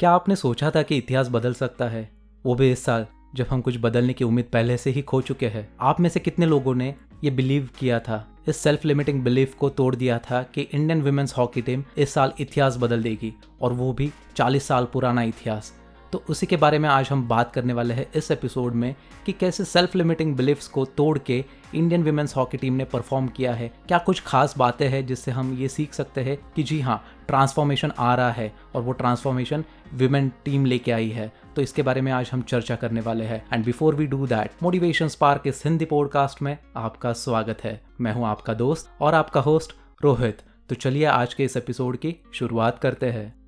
क्या आपने सोचा था कि इतिहास बदल सकता है? वो भी इस साल, जब हम कुछ बदलने की उम्मीद पहले से ही खो चुके हैं। आप में से कितने लोगों ने ये बिलीव किया था? इस सेल्फ लिमिटिंग बिलीफ को तोड़ दिया था कि इंडियन वुमेन्स हॉकी टीम इस साल इतिहास बदल देगी, और वो भी 40 साल पुराना इतिहास। तो उसी के बारे में आज हम बात करने वाले हैं इस एपिसोड में कि कैसे सेल्फ लिमिटिंग बिलीफ्स को तोड़ के इंडियन वुमेन्स हॉकी टीम ने परफॉर्म किया है। क्या कुछ खास बातें हैं जिससे हम ये सीख सकते हैं कि जी हाँ ट्रांसफॉर्मेशन आ रहा है और वो ट्रांसफॉर्मेशन वुमेन टीम लेके आई है। तो इसके बारे में आज हम चर्चा करने वाले हैं। And before we do that motivation spark इस हिंदी पॉडकास्ट में आपका स्वागत है। मैं हूँ आपका दोस्त और आपका होस्ट रोहित। तो चलिए आज के इस एपिसोड की शुरुआत करते हैं।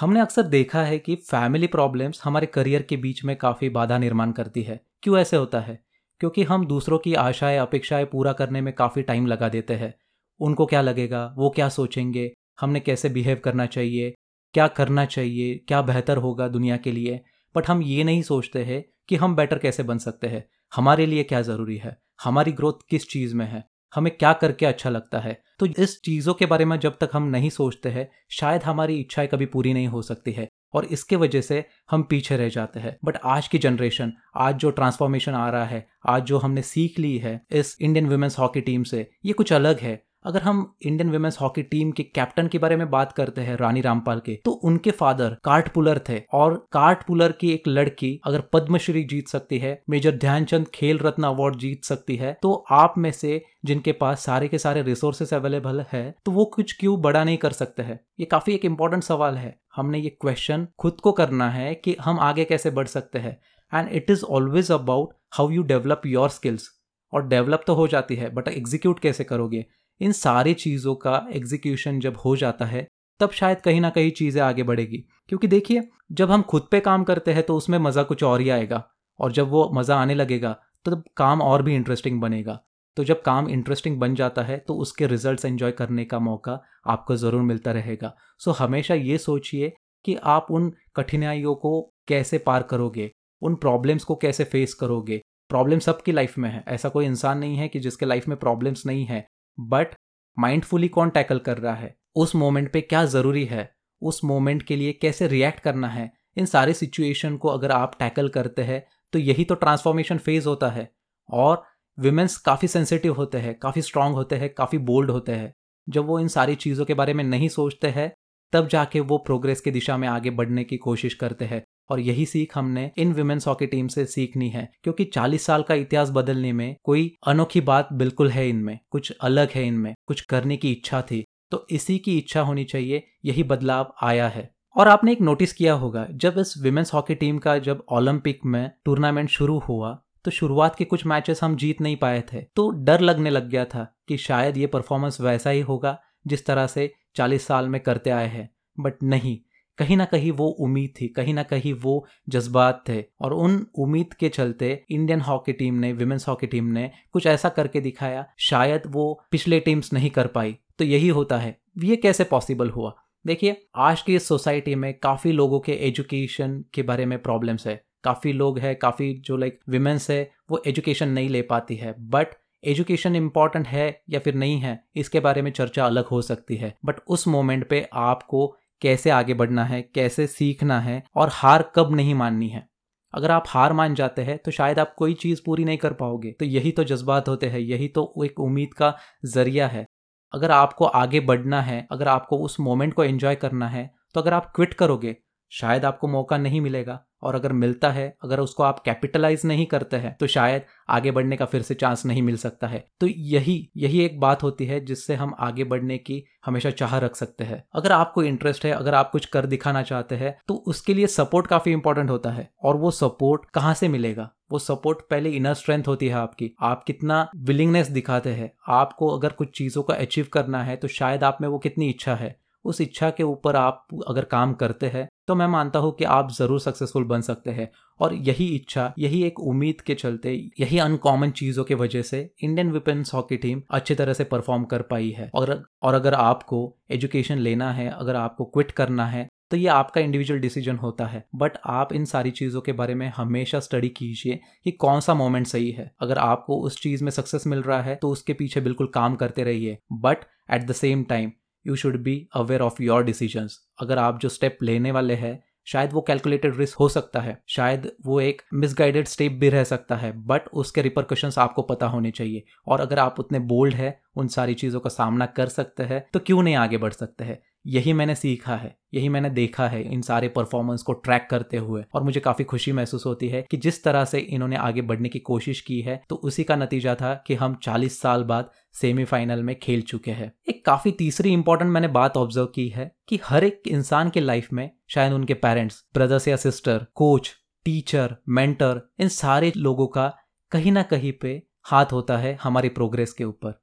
हमने अक्सर देखा है कि फैमिली प्रॉब्लम्स हमारे करियर के बीच में काफ़ी बाधा निर्माण करती है। क्यों ऐसे होता है? क्योंकि हम दूसरों की आशाएँ, अपेक्षाएँ पूरा करने में काफ़ी टाइम लगा देते हैं। उनको क्या लगेगा? वो क्या सोचेंगे? हमने कैसे बिहेव करना चाहिए? क्या करना चाहिए? क्या बेहतर होगा दुनिया के लिए? बट हम ये नहीं सोचते हैं कि हम बेटर कैसे बन सकते हैं। हमारे लिए क्या ज़रूरी है? हमारी ग्रोथ किस चीज़ में है? हमें क्या करके अच्छा लगता है। तो इस चीज़ों के बारे में जब तक हम नहीं सोचते हैं, शायद हमारी इच्छाएँ कभी पूरी नहीं हो सकती है और इसके वजह से हम पीछे रह जाते हैं। बट आज की जनरेशन आज जो ट्रांसफॉर्मेशन आ रहा है, आज जो हमने सीख ली है इस इंडियन वुमेन्स हॉकी टीम से, ये कुछ अलग है। अगर हम इंडियन वुमेन्स हॉकी टीम के कैप्टन के बारे में बात करते हैं, रानी रामपाल के तो उनके फादर कार्ट पुलर थे। और कार्ट पुलर की एक लड़की अगर पद्मश्री जीत सकती है, मेजर ध्यानचंद खेल रत्न अवार्ड जीत सकती है तो आप में से जिनके पास सारे के सारे रिसोर्सेस अवेलेबल है तो वो कुछ क्यों बड़ा नहीं कर सकते हैं? ये काफ़ी एक इंपॉर्टेंट सवाल है। हमने ये क्वेश्चन खुद को करना है कि हम आगे कैसे बढ़ सकते हैं। And it is always about how you develop your skills और डेवलप तो हो जाती है बट एग्जीक्यूट कैसे करोगे? इन सारी चीज़ों का एग्जीक्यूशन जब हो जाता है, तब शायद कहीं ना कहीं चीज़ें आगे बढ़ेगी। क्योंकि देखिए, जब हम खुद पे काम करते हैं तो उसमें मज़ा कुछ और ही आएगा। और जब वो मज़ा आने लगेगा तो तब काम और भी इंटरेस्टिंग बनेगा। तो जब काम इंटरेस्टिंग बन जाता है तो उसके रिजल्ट्स एंजॉय करने का मौका आपको ज़रूर मिलता रहेगा। सो हमेशा ये सोचिए कि आप उन कठिनाइयों को कैसे पार करोगे, उन प्रॉब्लम्स को कैसे फेस करोगे। प्रॉब्लम सबकी लाइफ में है। ऐसा कोई इंसान नहीं है कि जिसके लाइफ में प्रॉब्लम्स नहीं है। बट माइंडफुली कौन टैकल कर रहा है? उस मोमेंट पे क्या ज़रूरी है? उस मोमेंट के लिए कैसे रिएक्ट करना है? इन सारे सिचुएशन को अगर आप टैकल करते हैं तो यही तो ट्रांसफॉर्मेशन फ़ेज़ होता है। और विमेंस काफ़ी सेंसिटिव होते हैं, काफ़ी स्ट्रांग होते हैं, काफ़ी बोल्ड होते हैं। जब वो इन सारी चीज़ों के बारे में नहीं सोचते हैं, तब जाके वो प्रोग्रेस की दिशा में आगे बढ़ने की कोशिश करते हैं। और यही सीख हमने इन वुमेन्स हॉकी टीम से सीखनी है, क्योंकि 40 साल का इतिहास बदलने में कोई अनोखी बात बिल्कुल है इनमें, कुछ अलग है इनमें, कुछ करने की इच्छा थी। तो इसी की इच्छा होनी चाहिए, यही बदलाव आया है। और आपने एक नोटिस किया होगा, जब इस विमेंस हॉकी टीम का जब ओलंपिक में टूर्नामेंट शुरू हुआ तो शुरुआत के कुछ मैचेस हम जीत नहीं पाए थे। तो डर लगने लग गया था कि शायद ये परफॉर्मेंस वैसा ही होगा, जिस तरह से 40 साल में करते आए हैं। बट नहीं कहीं ना कहीं वो उम्मीद थी, कहीं ना कहीं वो जज्बात थे। और उन उम्मीद के चलते इंडियन हॉकी टीम ने विमेंस हॉकी टीम ने कुछ ऐसा करके दिखाया, शायद वो पिछले टीम्स नहीं कर पाई। तो यही होता है। ये कैसे पॉसिबल हुआ? देखिए, आज की इस सोसाइटी में काफ़ी लोगों के एजुकेशन के बारे में प्रॉब्लम्स है। काफ़ी लोग है, काफ़ी जो लाइक विमेंस है, वो एजुकेशन नहीं ले पाती है। बट एजुकेशन इंपॉर्टेंट है या फिर नहीं है, इसके बारे में चर्चा अलग हो सकती है। बट उस मोमेंट पे आपको कैसे आगे बढ़ना है, कैसे सीखना है और हार कब नहीं माननी है। अगर आप हार मान जाते हैं तो शायद आप कोई चीज़ पूरी नहीं कर पाओगे। तो यही तो जज्बात होते हैं, यही तो एक उम्मीद का ज़रिया है। अगर आपको आगे बढ़ना है, अगर आपको उस मोमेंट को एंजॉय करना है तो अगर आप क्विट करोगे शायद आपको मौका नहीं मिलेगा। और अगर मिलता है, अगर उसको आप कैपिटलाइज नहीं करते हैं तो शायद आगे बढ़ने का फिर से चांस नहीं मिल सकता है। तो यही यही एक बात होती है जिससे हम आगे बढ़ने की हमेशा चाह रख सकते हैं। अगर आपको इंटरेस्ट है, अगर आप कुछ कर दिखाना चाहते हैं तो उसके लिए सपोर्ट काफ़ी इंपॉर्टेंट होता है। और वो सपोर्ट कहाँ से मिलेगा? वो सपोर्ट पहले इनर स्ट्रेंथ होती है आपकी। आप कितना विलिंगनेस दिखाते हैं। आपको अगर कुछ चीज़ों को अचीव करना है तो शायद आप में वो कितनी इच्छा है। उस इच्छा के ऊपर आप अगर काम करते हैं तो मैं मानता हूँ कि आप ज़रूर सक्सेसफुल बन सकते हैं। और यही इच्छा, यही एक उम्मीद के चलते, यही अनकॉमन चीज़ों की वजह से इंडियन विपेंस हॉकी टीम अच्छी तरह से परफॉर्म कर पाई है। और और अगर आपको एजुकेशन लेना है, अगर आपको क्विट करना है तो ये आपका इंडिविजुअल डिसीज़न होता है। बट आप इन सारी चीज़ों के बारे में हमेशा स्टडी कीजिए कि कौन सा मोमेंट सही है। अगर आपको उस चीज़ में सक्सेस मिल रहा है तो उसके पीछे बिल्कुल काम करते रहिए। But at the same time you should be aware of your decisions अगर आप जो स्टेप लेने वाले हैं, शायद वो कैलकुलेटेड रिस्क हो सकता है, शायद वो एक मिसगाइडेड स्टेप भी रह सकता है बट उसके रिपरकशन आपको पता होने चाहिए। और अगर आप उतने बोल्ड है, उन सारी चीज़ों का सामना कर सकते हैं तो क्यों नहीं आगे बढ़ सकते हैं? यही मैंने सीखा है, यही मैंने देखा है इन सारे परफॉर्मेंस को ट्रैक करते हुए। और मुझे काफ़ी खुशी महसूस होती है कि जिस तरह से इन्होंने आगे बढ़ने की कोशिश की है तो उसी का नतीजा था कि हम 40 साल बाद सेमीफाइनल में खेल चुके हैं। एक काफ़ी तीसरी इंपॉर्टेंट मैंने बात ऑब्ज़र्व की है कि हर एक इंसान के लाइफ में शायद उनके पेरेंट्स ब्रदर्स या सिस्टर कोच टीचर मेंटर इन सारे लोगों का कहीं ना कहीं पे हाथ होता है हमारी प्रोग्रेस के ऊपर।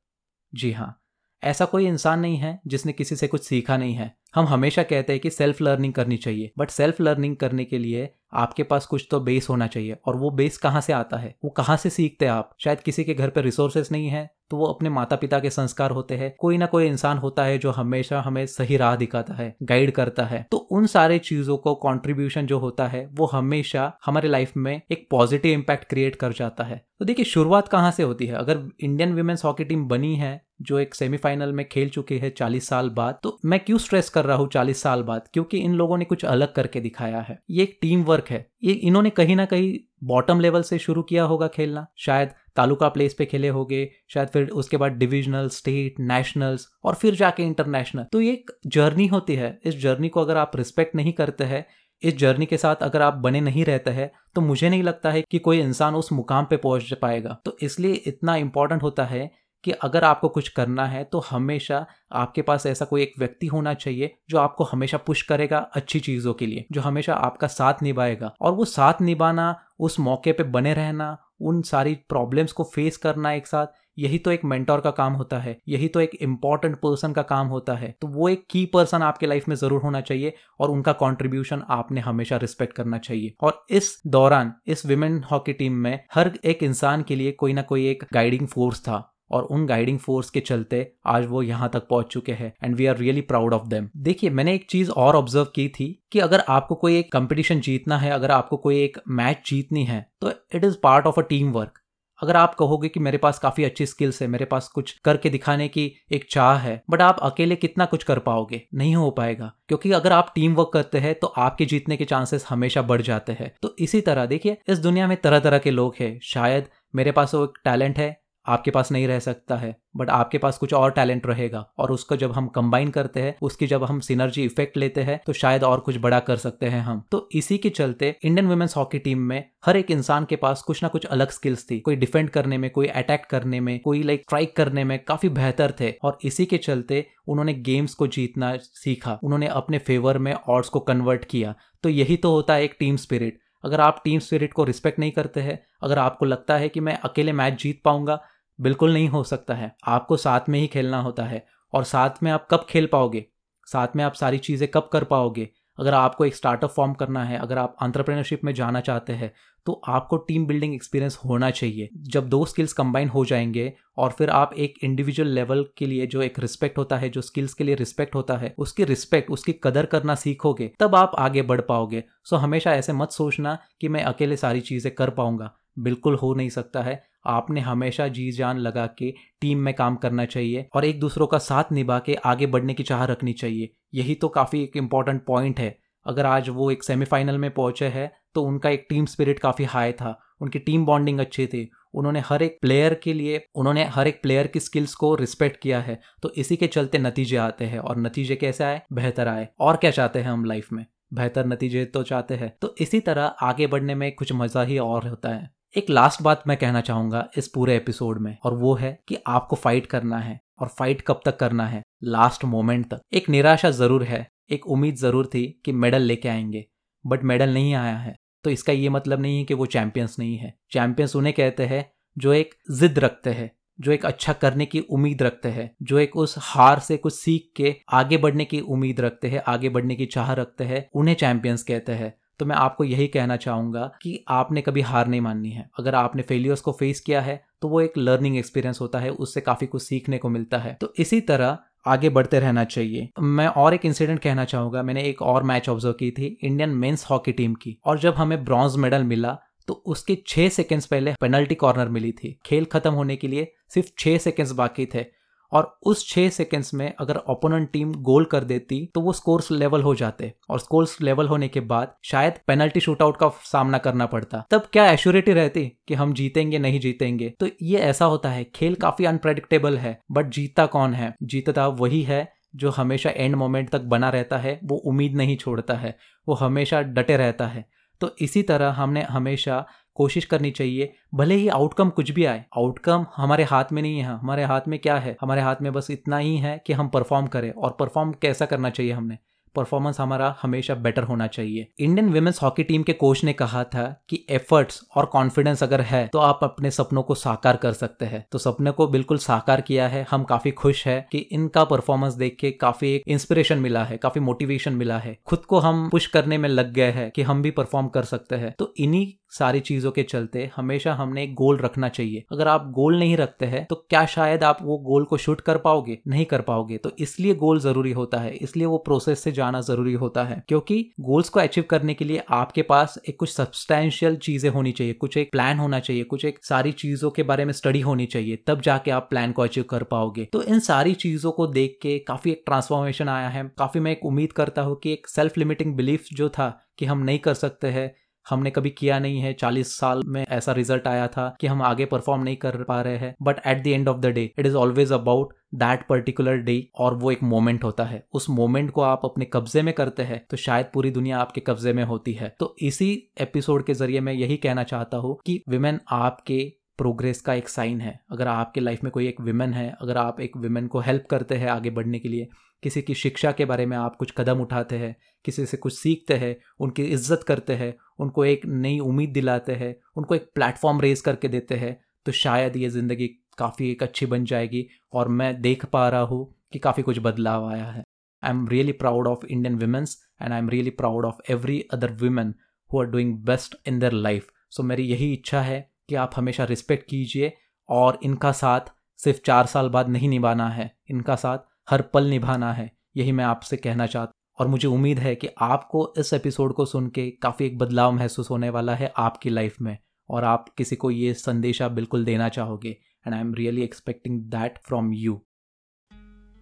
जी हाँ। ऐसा कोई इंसान नहीं है जिसने किसी से कुछ सीखा नहीं है। हम हमेशा कहते हैं कि सेल्फ लर्निंग करनी चाहिए बट सेल्फ लर्निंग करने के लिए आपके पास कुछ तो बेस होना चाहिए। और वो बेस कहाँ से आता है? वो कहाँ से सीखते हैं आप? शायद किसी के घर पे रिसोर्सेस नहीं है तो वो अपने माता पिता के संस्कार होते हैं। कोई ना कोई इंसान होता है जो हमेशा हमें सही राह दिखाता है गाइड करता है। तो उन सारे चीज़ों को कंट्रीब्यूशन जो होता है, वो हमेशा हमारे लाइफ में एक पॉजिटिव इम्पैक्ट क्रिएट कर जाता है। तो देखिए, शुरुआत कहाँ से होती है? अगर इंडियन वुमेन्स हॉकी टीम बनी है, जो एक सेमीफाइनल में खेल चुकी है चालीस साल बाद तो मैं क्यों स्ट्रेस कर रहा हूँ चालीस साल बाद? क्योंकि इन लोगों ने कुछ अलग करके दिखाया है। ये एक टीम वर्क है। ये इन्होंने कहीं ना कहीं बॉटम लेवल से शुरू किया होगा खेलना। शायद तालुका प्लेस पे खेले होंगे, शायद फिर उसके बाद डिविजनल स्टेट नेशनल्स और फिर जाके इंटरनेशनल तो ये एक जर्नी होती है। इस जर्नी को अगर आप रिस्पेक्ट नहीं करते हैं, इस जर्नी के साथ अगर आप बने नहीं रहते हैं तो मुझे नहीं लगता है कि कोई इंसान उस मुकाम पे पहुँच पाएगा। तो इसलिए इतना इंपॉर्टेंट होता है कि अगर आपको कुछ करना है तो हमेशा आपके पास ऐसा कोई एक व्यक्ति होना चाहिए, जो आपको हमेशा पुश करेगा अच्छी चीज़ों के लिए, जो हमेशा आपका साथ निभाएगा। और वो साथ निभाना, उस मौके पे बने रहना, उन सारी प्रॉब्लम्स को फेस करना एक साथ, यही तो एक मेंटोर का काम होता है, यही तो एक इंपॉर्टेंट पर्सन का काम होता है। तो वो एक की पर्सन आपके लाइफ में ज़रूर होना चाहिए, और उनका कॉन्ट्रीब्यूशन आपने हमेशा रिस्पेक्ट करना चाहिए। और इस दौरान, इस विमेन हॉकी टीम में, हर एक इंसान के लिए कोई ना कोई एक गाइडिंग फोर्स था। और उन गाइडिंग फोर्स के चलते आज वो यहाँ तक पहुँच चुके हैं and we are really proud of them देखिए, मैंने एक चीज़ और ऑब्ज़र्व की थी कि अगर आपको कोई एक कंपटीशन जीतना है, अगर आपको कोई एक मैच जीतनी है तो it is part of a team work अगर आप कहोगे कि मेरे पास काफ़ी अच्छी स्किल्स है, मेरे पास कुछ करके दिखाने की एक चाह है बट आप अकेले कितना कुछ कर पाओगे? नहीं हो पाएगा, क्योंकि अगर आप टीम वर्क करते हैं तो आपके जीतने के चांसेस हमेशा बढ़ जाते हैं। तो इसी तरह, देखिए, इस दुनिया में तरह तरह के लोग हैं, शायद मेरे पास वो एक टैलेंट है आपके पास नहीं रह सकता है बट आपके पास कुछ और टैलेंट रहेगा। और उसको जब हम कंबाइन करते हैं, उसकी जब हम सिनर्जी इफ़ेक्ट लेते हैं तो शायद और कुछ बड़ा कर सकते हैं हम। तो इसी के चलते इंडियन वुमेन्स हॉकी टीम में हर एक इंसान के पास कुछ ना कुछ अलग स्किल्स थी। कोई डिफेंड करने में, कोई अटैक करने में, कोई लाइक स्ट्राइक करने में काफ़ी बेहतर थे। और इसी के चलते उन्होंने गेम्स को जीतना सीखा। उन्होंने अपने फेवर में ऑर्ड्स को कन्वर्ट किया। तो यही तो होता है एक टीम स्पिरिट अगर आप टीम स्पिरिट को रिस्पेक्ट नहीं करते हैं, अगर आपको लगता है कि मैं अकेले मैच जीत पाऊँगा बिल्कुल नहीं हो सकता है। आपको साथ में ही खेलना होता है। और साथ में आप कब खेल पाओगे? साथ में आप सारी चीज़ें कब कर पाओगे? अगर आपको एक स्टार्टअप फॉर्म करना है, अगर आप अंतरप्रेनरशिप में जाना चाहते हैं तो आपको टीम बिल्डिंग एक्सपीरियंस होना चाहिए। जब दो स्किल्स कंबाइन हो जाएँगे और फिर आप एक इंडिविजुअल लेवल के लिए जो एक रिस्पेक्ट होता है, जो स्किल्स के लिए रिस्पेक्ट होता है, उसकी रिस्पेक्ट उसकी कदर करना सीखोगे, तब आप आगे बढ़ पाओगे। सो हमेशा ऐसे मत सोचना कि मैं अकेले सारी चीज़ें कर पाऊँगा। बिल्कुल हो नहीं सकता है। आपने हमेशा जी जान लगा के टीम में काम करना चाहिए और एक दूसरों का साथ निभा के आगे बढ़ने की चाह रखनी चाहिए। यही तो काफ़ी एक इंपॉर्टेंट पॉइंट है। अगर आज वो एक सेमीफाइनल में पहुँचे हैं तो उनका एक टीम स्पिरिट काफ़ी हाई था। उनकी टीम बॉन्डिंग अच्छी थी। उन्होंने हर एक प्लेयर के लिए, उन्होंने हर एक प्लेयर की स्किल्स को रिस्पेक्ट किया है। तो इसी के चलते नतीजे आते हैं और नतीजे कैसे आए? बेहतर आए। और क्या चाहते हैं हम लाइफ में? बेहतर नतीजे तो चाहते हैं। तो इसी तरह आगे बढ़ने में कुछ मज़ा ही और होता है। एक लास्ट बात मैं कहना चाहूँगा इस पूरे एपिसोड में, और वो है कि आपको फाइट करना है, और फाइट कब तक करना है? लास्ट मोमेंट तक। एक निराशा ज़रूर है, एक उम्मीद ज़रूर थी कि मेडल लेके आएँगे बट मेडल नहीं आया है। तो इसका ये मतलब नहीं है कि वो चैंपियंस नहीं है। चैंपियंस उन्हें कहते हैं जो एक जिद रखते हैं, जो एक अच्छा करने की उम्मीद रखते हैं, जो एक उस हार से कुछ सीख के आगे बढ़ने की उम्मीद रखते हैं, आगे बढ़ने की चाह रखते हैं, उन्हें चैंपियंस कहते हैं। तो मैं आपको यही कहना चाहूँगा कि आपने कभी हार नहीं माननी है। अगर आपने फेलियर्स को फेस किया है तो वो एक लर्निंग एक्सपीरियंस होता है, उससे काफ़ी कुछ सीखने को मिलता है। तो इसी तरह आगे बढ़ते रहना चाहिए। मैं और एक इंसिडेंट कहना चाहूँगा। मैंने एक और मैच ऑब्ज़र्व की थी इंडियन मेंस हॉकी टीम की। और जब हमें ब्रॉन्ज मेडल मिला तो उसके छह सेकेंड्स पहले पेनल्टी कॉर्नर मिली थी। खेल खत्म होने के लिए सिर्फ़ छह सेकेंड्स बाकी थे। और उस छः सेकेंड्स में अगर ओपोनेंट टीम गोल कर देती तो वो स्कोर्स लेवल हो जाते। और स्कोर्स लेवल होने के बाद, शायद पेनल्टी शूटआउट का सामना करना पड़ता। तब क्या एश्योरिटी रहती कि हम जीतेंगे, नहीं जीतेंगे? तो ये ऐसा होता है। खेल काफ़ी अनप्रेडिक्टेबल है बट जीतता कौन है? जीतता वही है जो हमेशा एंड मोमेंट तक बना रहता है, वो उम्मीद नहीं छोड़ता है, वो हमेशा डटे रहता है। तो इसी तरह हमने हमेशा कोशिश करनी चाहिए। भले ही आउटकम कुछ भी आए। आउटकम हमारे हाथ में नहीं है। हमारे हाथ में क्या है? हमारे हाथ में बस इतना ही है कि हम परफॉर्म करें और परफॉर्म कैसा करना चाहिए हमने? परफॉर्मेंस हमारा हमेशा बेटर होना चाहिए। इंडियन वुमेन्स हॉकी टीम के कोच ने कहा था कि एफर्ट्स और कॉन्फिडेंस अगर है तो आप अपने सपनों को साकार कर सकते हैं। तो सपने को बिल्कुल साकार किया है। हम काफ़ी खुश है कि इनका परफॉर्मेंस देख के काफ़ी एक इंस्पिरेशन मिला है, काफ़ी मोटिवेशन मिला है। खुद को हम पुश करने में लग गए हैं कि हम भी परफॉर्म कर सकते हैं। तो इन्हीं सारी चीज़ों के चलते हमेशा हमने एक गोल रखना चाहिए। अगर आप गोल नहीं रखते हैं तो क्या शायद आप वो गोल को शूट कर पाओगे? नहीं कर पाओगे। तो इसलिए गोल ज़रूरी होता है। इसलिए वो प्रोसेस से जाना ज़रूरी होता है। क्योंकि गोल्स को अचीव करने के लिए आपके पास एक कुछ सब्सटैंशियल चीज़ें होनी चाहिए। कुछ एक प्लान होना चाहिए। कुछ एक सारी चीज़ों के बारे में स्टडी होनी चाहिए। तब जाके आप प्लान को अचीव कर पाओगे। तो इन सारी चीज़ों को देख के काफ़ी एक ट्रांसफॉर्मेशन आया है। काफ़ी मैं एक उम्मीद करता हूँ कि एक सेल्फ लिमिटिंग बिलीफ जो था कि हम नहीं कर सकते हैं हमने कभी किया नहीं है। चालीस साल में ऐसा रिज़ल्ट आया था कि हम आगे परफॉर्म नहीं कर पा रहे हैं। But at the end of the day it is always about that particular day और वो एक मोमेंट होता है। उस मोमेंट को आप अपने कब्जे में करते हैं तो शायद पूरी दुनिया आपके कब्जे में होती है। तो इसी एपिसोड के ज़रिए मैं यही कहना चाहता हूँ कि विमेन आपके प्रोग्रेस का एक साइन है। अगर आपके लाइफ में कोई एक विमेन है, अगर आप एक विमेन को हेल्प करते हैं आगे बढ़ने के लिए किसी की शिक्षा के बारे में आप कुछ कदम उठाते हैं, किसी से कुछ सीखते हैं, उनकी इज़्ज़त करते हैं, उनको एक नई उम्मीद दिलाते हैं, उनको एक प्लेटफॉर्म रेज करके देते हैं तो शायद ये ज़िंदगी काफ़ी एक अच्छी बन जाएगी और मैं देख पा रहा हूँ कि काफ़ी कुछ बदलाव आया है। I am really proud of Indian women's and I am really proud of every other women who are doing best in their life so मेरी यही इच्छा है कि आप हमेशा रिस्पेक्ट कीजिए और इनका साथ सिर्फ़ चार साल बाद नहीं निभाना है। इनका साथ हर पल निभाना है, यही मैं आपसे कहना चाहता और मुझे उम्मीद है कि आपको इस एपिसोड को सुन के काफ़ी एक बदलाव महसूस होने वाला है आपकी लाइफ में, और आप किसी को ये संदेशा बिल्कुल देना चाहोगे। And I am really expecting that from you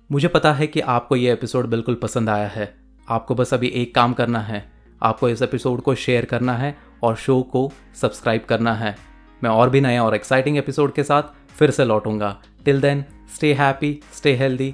मुझे पता है कि आपको ये एपिसोड बिल्कुल पसंद आया है। आपको बस अभी एक काम करना है। आपको इस एपिसोड को शेयर करना है और शो को सब्सक्राइब करना है। मैं और भी नया और एक्साइटिंग एपिसोड के साथ फिर से लौटूँगा। Till then stay happy stay healthy